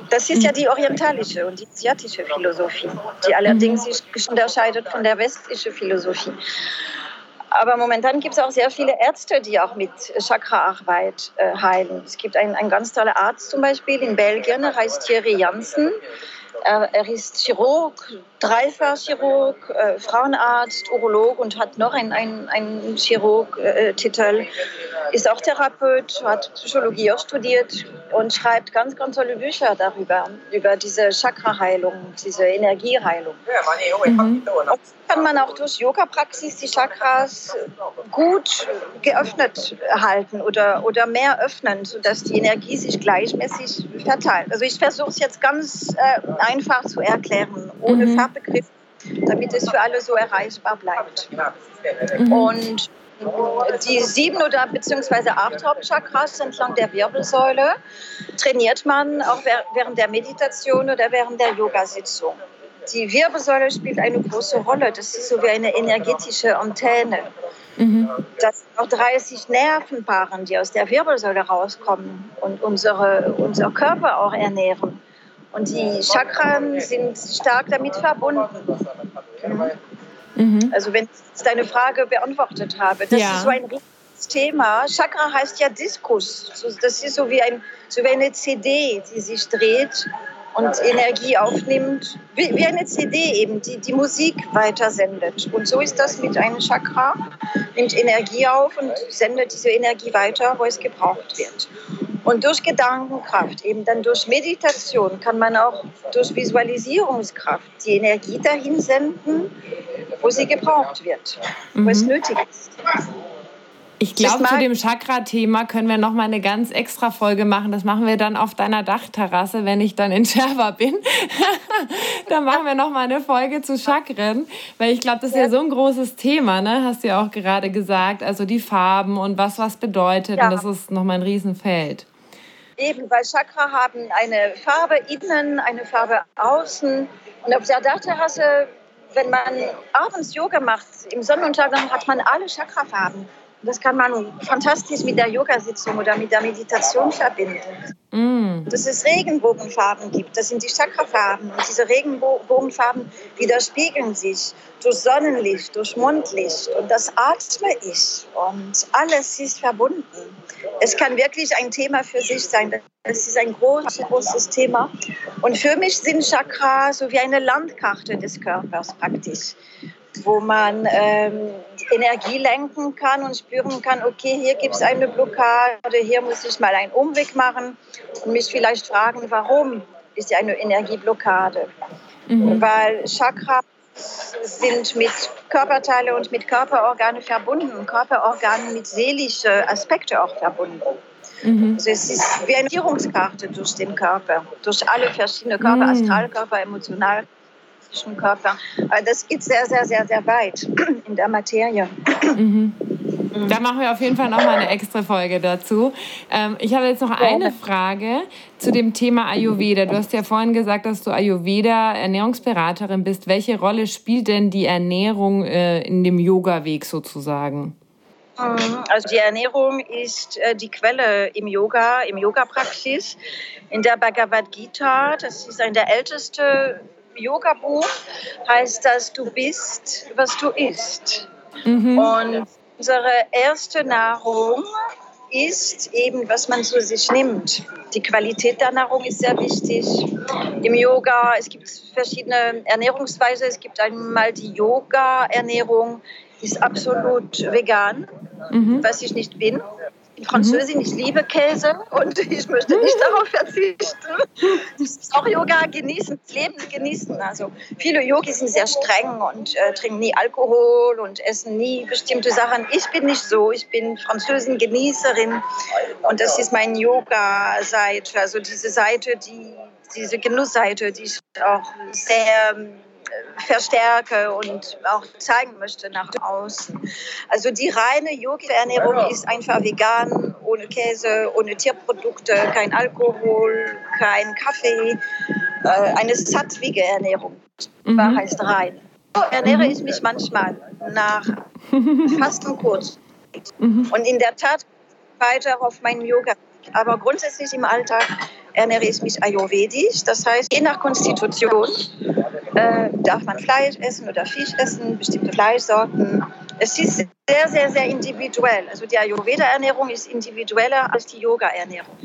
Das ist ja die orientalische und die asiatische Philosophie, die allerdings sich unterscheidet von der westlichen Philosophie. Aber momentan gibt es auch sehr viele Ärzte, die auch mit Chakraarbeit äh, heilen. Es gibt einen, einen ganz tollen Arzt zum Beispiel in Belgien, der heißt Thierry Janssen. Er, er ist Chirurg, Dreifachchirurg, äh, Frauenarzt, Urolog und hat noch einen, einen, einen Chirurg-Titel. Äh, ist auch Therapeut, hat Psychologie auch studiert und schreibt ganz, ganz tolle Bücher darüber, über diese Chakra-Heilung, diese Energieheilung. Mhm. kann man auch durch Yoga-Praxis die Chakras gut geöffnet halten oder, oder mehr öffnen, sodass die Energie sich gleichmäßig verteilt. Also ich versuche es jetzt ganz äh, einfach zu erklären, ohne mhm. Fachbegriff, damit es für alle so erreichbar bleibt. Mhm. Und die sieben oder beziehungsweise acht Hauptchakras entlang der Wirbelsäule trainiert man auch während der Meditation oder während der Yoga-Sitzung. Die Wirbelsäule spielt eine große Rolle. Das ist so wie eine energetische Antenne. Mhm. Das sind auch 30 Nervenpaaren, die aus der Wirbelsäule rauskommen und unsere, unser Körper auch ernähren. Und die Chakren sind stark damit verbunden. Mhm. Also wenn ich deine Frage beantwortet habe, das ja. ist so ein riesiges Thema. Chakra heißt ja Diskus. Das ist so wie, ein, so wie eine CD, die sich dreht und Energie aufnimmt, wie, wie eine CD eben, die die Musik weitersendet. Und so ist das mit einem Chakra, nimmt Energie auf und sendet diese Energie weiter, wo es gebraucht wird. Und durch Gedankenkraft, eben dann durch Meditation, kann man auch durch Visualisierungskraft die Energie dahin senden, wo sie gebraucht wird, mhm. wo es mhm. nötig ist. Ich glaube, zu dem Chakra-Thema können wir noch mal eine ganz extra Folge machen. Das machen wir dann auf deiner Dachterrasse, wenn ich dann in Sherwa bin. dann machen wir noch mal eine Folge zu Chakren, weil ich glaube, das ist ja so ein großes Thema, ne? Hast du ja auch gerade gesagt. Also die Farben und was was bedeutet. Ja. Und das ist noch mal ein Riesenfeld. Eben, weil Chakra haben eine Farbe innen, eine Farbe außen. Und auf der Dachterrasse, wenn man abends Yoga macht, im Sonnenuntergang, hat man alle Chakrafarben. Das kann man fantastisch mit der Yoga-Sitzung oder mit der Meditation verbinden. Mm. Dass es Regenbogenfarben gibt, das sind die Chakrafarben. Und diese Regenbogenfarben widerspiegeln sich durch Sonnenlicht, durch Mondlicht. Und das atme ich. Und alles ist verbunden. Es kann wirklich ein Thema für sich sein. Es ist ein großes, großes Thema. Und für mich sind Chakras so wie eine Landkarte des Körpers praktisch wo man ähm, Energie lenken kann und spüren kann, okay, hier gibt es eine Blockade, hier muss ich mal einen Umweg machen und mich vielleicht fragen, warum ist eine Energieblockade? Mhm. Weil Chakras sind mit Körperteile und mit Körperorganen verbunden, Körperorgane mit seelischen Aspekten auch verbunden. Mhm. Also es ist wie eine Führungskarte durch den Körper, durch alle verschiedenen Körper, mhm. Astralkörper, Emotionalkörper physischen Körper. Aber das geht sehr, sehr, sehr, sehr weit in der Materie. Mhm. Da machen wir auf jeden Fall noch mal eine extra Folge dazu. Ähm, ich habe jetzt noch eine Frage zu dem Thema Ayurveda. Du hast ja vorhin gesagt, dass du Ayurveda Ernährungsberaterin bist. Welche Rolle spielt denn die Ernährung äh, in dem Yoga-Weg sozusagen? Mhm. Also die Ernährung ist äh, die Quelle im Yoga, im Yoga-Praxis. In der Bhagavad Gita, das ist eine der ältesten Yoga-Buch heißt das, du bist, was du isst. Mhm. Und unsere erste Nahrung ist eben, was man zu sich nimmt. Die Qualität der Nahrung ist sehr wichtig. Im Yoga, es gibt verschiedene Ernährungsweisen. Es gibt einmal die Yoga-Ernährung, die ist absolut vegan, mhm. was ich nicht bin. Französin, ich liebe Käse und ich möchte nicht darauf verzichten. Auch Yoga genießen, das Leben genießen. Also viele Yogis sind sehr streng und äh, trinken nie Alkohol und essen nie bestimmte Sachen. Ich bin nicht so. Ich bin Französin, Genießerin und das ist mein Yoga-Seite. Also diese Seite, die, diese Genussseite, die ich auch sehr verstärke und auch zeigen möchte nach außen. Also die reine Yogi-Ernährung ist einfach vegan, ohne Käse, ohne Tierprodukte, kein Alkohol, kein Kaffee, äh, eine sattwige Ernährung. Mhm. heißt rein. So ernähre ich mich manchmal nach Fastenkurs. Mhm. Und in der Tat weiter auf meinen Yoga Aber grundsätzlich im Alltag ernähre ich mich ayurvedisch. Das heißt, je nach Konstitution äh, darf man Fleisch essen oder Fisch essen, bestimmte Fleischsorten. Es ist sehr, sehr, sehr individuell. Also die Ayurveda-Ernährung ist individueller als die Yoga-Ernährung.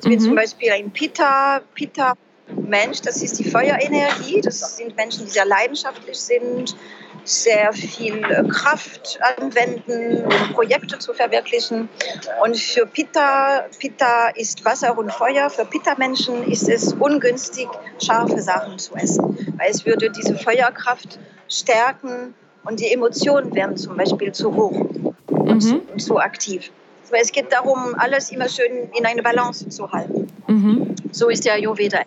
Ich bin mhm. zum Beispiel ein Pitta, Pitta Mensch, das ist die Feuerenergie. Das sind Menschen, die sehr leidenschaftlich sind, sehr viel äh, Kraft anwenden, um Projekte zu verwirklichen. Und für Pitta, Pitta ist Wasser und Feuer. Für Pitta-Menschen ist es ungünstig, scharfe Sachen zu essen, weil es würde diese Feuerkraft stärken und die Emotionen werden zum Beispiel zu hoch und, mhm. und zu aktiv. Weil es geht darum, alles immer schön in eine Balance zu halten. Mhm. So ist der Ayurveda.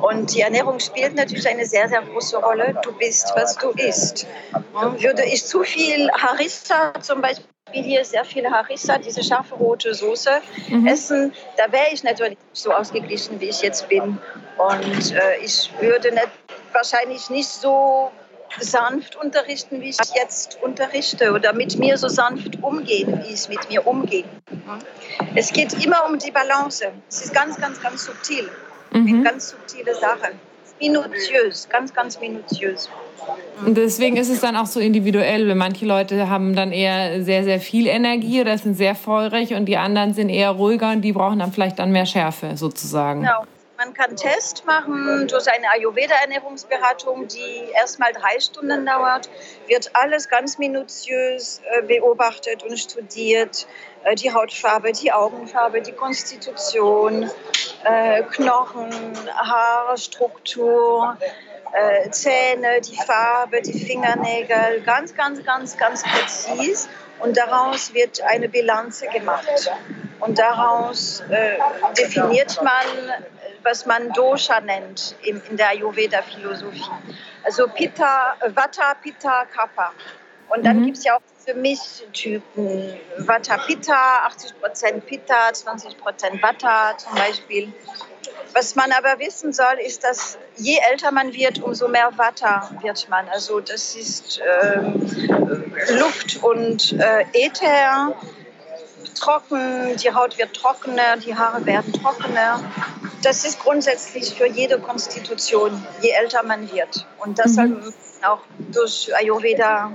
Und die Ernährung spielt natürlich eine sehr, sehr große Rolle. Du bist, was du isst. Würde ich zu viel Harissa zum Beispiel hier sehr viel Harissa, diese scharfe rote Soße, mhm. essen, da wäre ich natürlich nicht so ausgeglichen, wie ich jetzt bin. Und äh, ich würde nicht, wahrscheinlich nicht so sanft unterrichten, wie ich jetzt unterrichte oder mit mir so sanft umgehen, wie ich mit mir umgehe. Es geht immer um die Balance. Es ist ganz, ganz, ganz subtil. Mhm. Ganz subtile Sache. Minutiös, ganz, ganz minutiös. Und deswegen ist es dann auch so individuell, weil manche Leute haben dann eher sehr, sehr viel Energie oder sind sehr feurig und die anderen sind eher ruhiger und die brauchen dann vielleicht dann mehr Schärfe sozusagen. Genau. Man kann Test machen durch eine Ayurveda-Ernährungsberatung, die erstmal drei Stunden dauert. Wird alles ganz minutiös äh, beobachtet und studiert. Äh, die Hautfarbe, die Augenfarbe, die Konstitution, äh, Knochen, Haarstruktur, Zähne, die Farbe, die Fingernägel. Ganz, ganz, ganz, ganz präzise. Und daraus wird eine Bilanz gemacht. Und daraus definiert man was man Dosha nennt in, in der Ayurveda-Philosophie. Also Pitta, Vata, Pitta, Kapha. Und dann mhm. gibt es ja auch für mich Typen Vata, Pitta, 80% Pitta, 20% Vata zum Beispiel. Was man aber wissen soll, ist, dass je älter man wird, umso mehr Vata wird man. Also das ist äh, Luft und äh, Äther trocken, die Haut wird trockener, die Haare werden trockener. Das ist grundsätzlich für jede Konstitution, je älter man wird. Und das mhm. soll man auch durch Ayurveda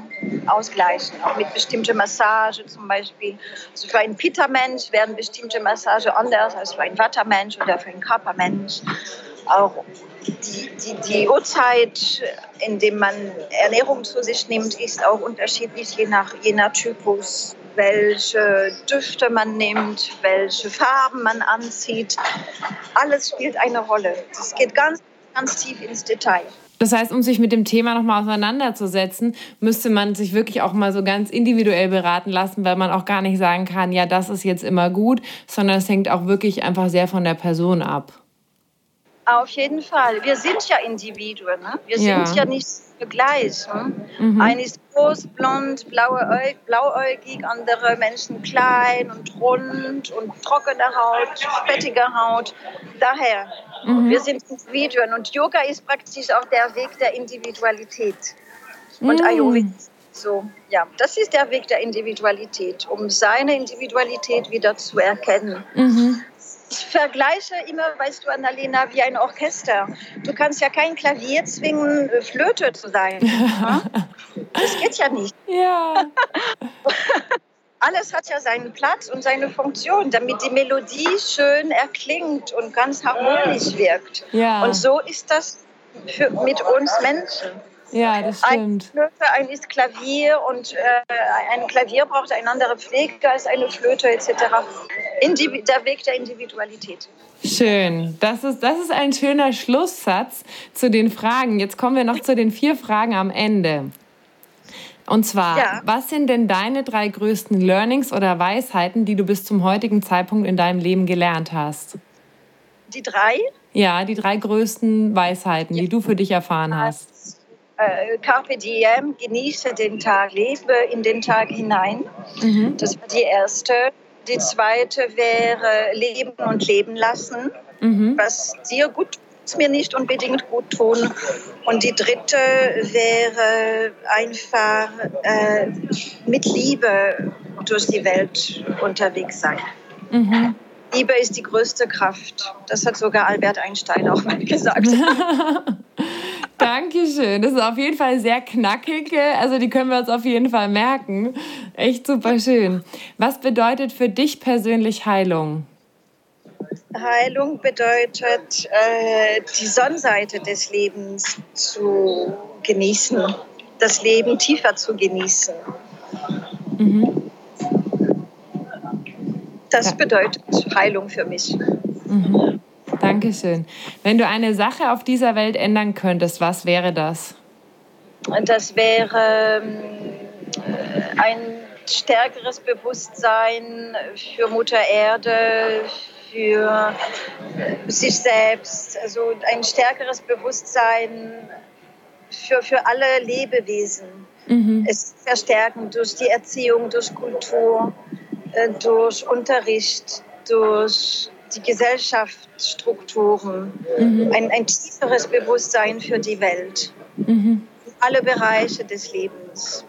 ausgleichen, auch mit bestimmter Massage zum Beispiel. Also für einen Pitta-Mensch werden bestimmte Massage anders als für einen Vata-Mensch oder für einen Kappa-Mensch. Auch die, die, die Uhrzeit, in der man Ernährung zu sich nimmt, ist auch unterschiedlich, je nach, je nach Typus welche Düfte man nimmt, welche Farben man anzieht. Alles spielt eine Rolle. Es geht ganz, ganz tief ins Detail. Das heißt, um sich mit dem Thema nochmal auseinanderzusetzen, müsste man sich wirklich auch mal so ganz individuell beraten lassen, weil man auch gar nicht sagen kann, ja, das ist jetzt immer gut, sondern es hängt auch wirklich einfach sehr von der Person ab. Auf jeden Fall. Wir sind ja Individuen. Ne? Wir ja. sind ja nicht gleich. Ne? Mhm. Eine ist groß, blond, blaue, blauäugig, andere Menschen klein und rund und trockene Haut, fettige Haut. Daher, mhm. wir sind Individuen. Und Yoga ist praktisch auch der Weg der Individualität. Und mhm. Ayurveda so, ja, das ist der Weg der Individualität, um seine Individualität wieder zu erkennen. Mhm. Ich vergleiche immer, weißt du, Annalena, wie ein Orchester. Du kannst ja kein Klavier zwingen, äh, Flöte zu sein. das geht ja nicht. Ja. Alles hat ja seinen Platz und seine Funktion, damit die Melodie schön erklingt und ganz harmonisch wirkt. Ja. Und so ist das für, mit uns Menschen. Ja, das stimmt. Eine Flöte, ein ist Klavier und äh, ein Klavier braucht eine andere Pflege als eine Flöte etc. Indiv der Weg der Individualität. Schön. Das ist, das ist ein schöner Schlusssatz zu den Fragen. Jetzt kommen wir noch zu den vier Fragen am Ende. Und zwar, ja. was sind denn deine drei größten Learnings oder Weisheiten, die du bis zum heutigen Zeitpunkt in deinem Leben gelernt hast? Die drei? Ja, die drei größten Weisheiten, ja. die du für dich erfahren hast äh, Carpe Diem, genieße den Tag, lebe in den Tag hinein. Mhm. Das war die erste. Die zweite wäre Leben und Leben lassen, mhm. was dir gut tut, mir nicht unbedingt gut tun. Und die dritte wäre einfach äh, mit Liebe durch die Welt unterwegs sein. Mhm. Liebe ist die größte Kraft. Das hat sogar Albert Einstein auch mal gesagt. Dankeschön. Das ist auf jeden Fall sehr knackig. Also die können wir uns auf jeden Fall merken. Echt super schön. Was bedeutet für dich persönlich Heilung? Heilung bedeutet, äh, die Sonnenseite des Lebens zu genießen, das Leben tiefer zu genießen. Mhm. Das bedeutet Heilung für mich. Mhm. Dankeschön. Wenn du eine Sache auf dieser Welt ändern könntest, was wäre das? Das wäre ähm, ein stärkeres Bewusstsein für Mutter Erde, für sich selbst, also ein stärkeres Bewusstsein für, für alle Lebewesen. Mhm. Es verstärken durch die Erziehung, durch Kultur, äh, durch Unterricht, durch die Gesellschaftsstrukturen, mhm. ein, ein tieferes Bewusstsein für die Welt, mhm. alle Bereiche des Lebens.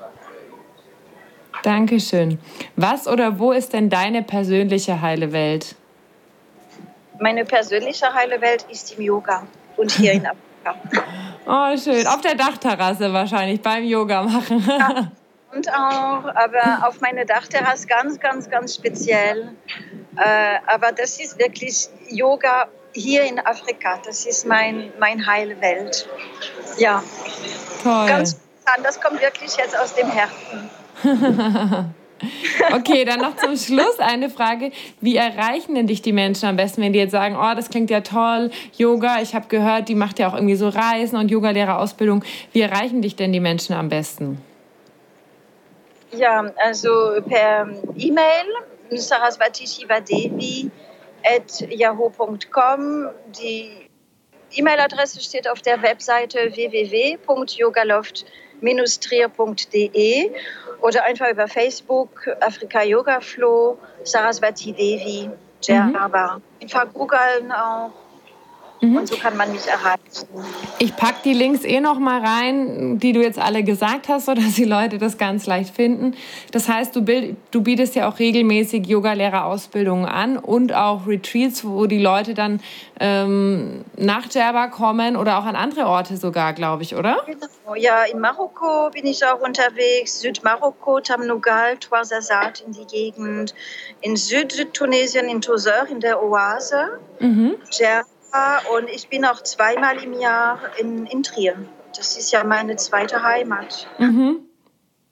Dankeschön. Was oder wo ist denn deine persönliche heile Welt? Meine persönliche heile Welt ist im Yoga und hier in Afrika. Oh, schön. Auf der Dachterrasse wahrscheinlich beim Yoga machen. Ja, und auch, aber auf meine Dachterrasse ganz, ganz, ganz speziell. Äh, aber das ist wirklich Yoga hier in Afrika. Das ist mein, mein heile Welt. Ja. Toll. Ganz das kommt wirklich jetzt aus dem Herzen. Okay, dann noch zum Schluss eine Frage. Wie erreichen denn dich die Menschen am besten, wenn die jetzt sagen, oh, das klingt ja toll, Yoga, ich habe gehört, die macht ja auch irgendwie so Reisen und Yogalehrerausbildung. Wie erreichen dich denn die Menschen am besten? Ja, also per E-Mail, sarasvatishivadevi at yahoo.com. Die E-Mail-Adresse steht auf der Webseite www.yogaloft-trier.de oder einfach über Facebook Afrika Yoga Flow, Saraswati Devi, Djerba. Mhm. Einfach googeln auch. Mhm. Und so kann man mich erreichen. Ich packe die Links eh noch mal rein, die du jetzt alle gesagt hast, sodass die Leute das ganz leicht finden. Das heißt, du, du bietest ja auch regelmäßig Yogalehrerausbildungen an und auch Retreats, wo die Leute dann ähm, nach Djerba kommen oder auch an andere Orte sogar, glaube ich, oder? Genau. Ja, in Marokko bin ich auch unterwegs, Südmarokko, Tamnugal, Touarzazat in die Gegend, in Südtunesien, in Tozeur, in der Oase, mhm. Djerba und ich bin auch zweimal im Jahr in, in Trier. Das ist ja meine zweite Heimat. Mhm.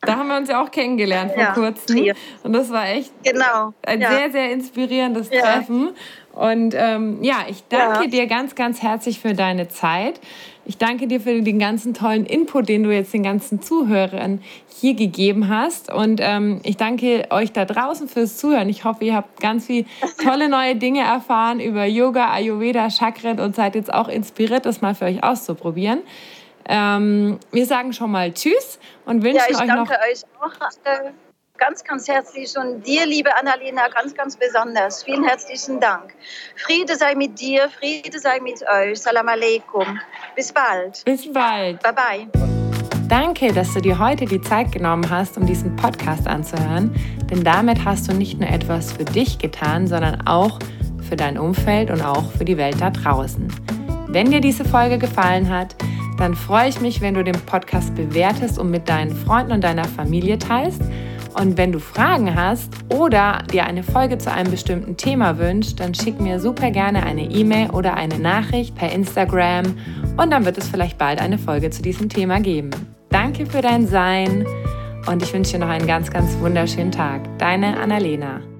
Da haben wir uns ja auch kennengelernt vor ja, kurzem. Trier. Und das war echt genau, ein ja. sehr, sehr inspirierendes ja. Treffen. Und ähm, ja, ich danke dir ganz, ganz herzlich für deine Zeit. Ich danke dir für den ganzen tollen Input, den du jetzt den ganzen Zuhörern hier gegeben hast. Und ähm, ich danke euch da draußen fürs Zuhören. Ich hoffe, ihr habt ganz viele tolle neue Dinge erfahren über Yoga, Ayurveda, Chakren und seid jetzt auch inspiriert, das mal für euch auszuprobieren. Ähm, wir sagen schon mal Tschüss und wünschen ja, euch noch. Euch auch ganz, ganz herzlich und dir, liebe Annalena, ganz, ganz besonders. Vielen herzlichen Dank. Friede sei mit dir, Friede sei mit euch. Salam alaikum. Bis bald. Bis bald. Bye bye. Danke, dass du dir heute die Zeit genommen hast, um diesen Podcast anzuhören, denn damit hast du nicht nur etwas für dich getan, sondern auch für dein Umfeld und auch für die Welt da draußen. Wenn dir diese Folge gefallen hat, dann freue ich mich, wenn du den Podcast bewertest und mit deinen Freunden und deiner Familie teilst. Und wenn du Fragen hast oder dir eine Folge zu einem bestimmten Thema wünschst, dann schick mir super gerne eine E-Mail oder eine Nachricht per Instagram und dann wird es vielleicht bald eine Folge zu diesem Thema geben. Danke für dein Sein und ich wünsche dir noch einen ganz, ganz wunderschönen Tag. Deine Annalena.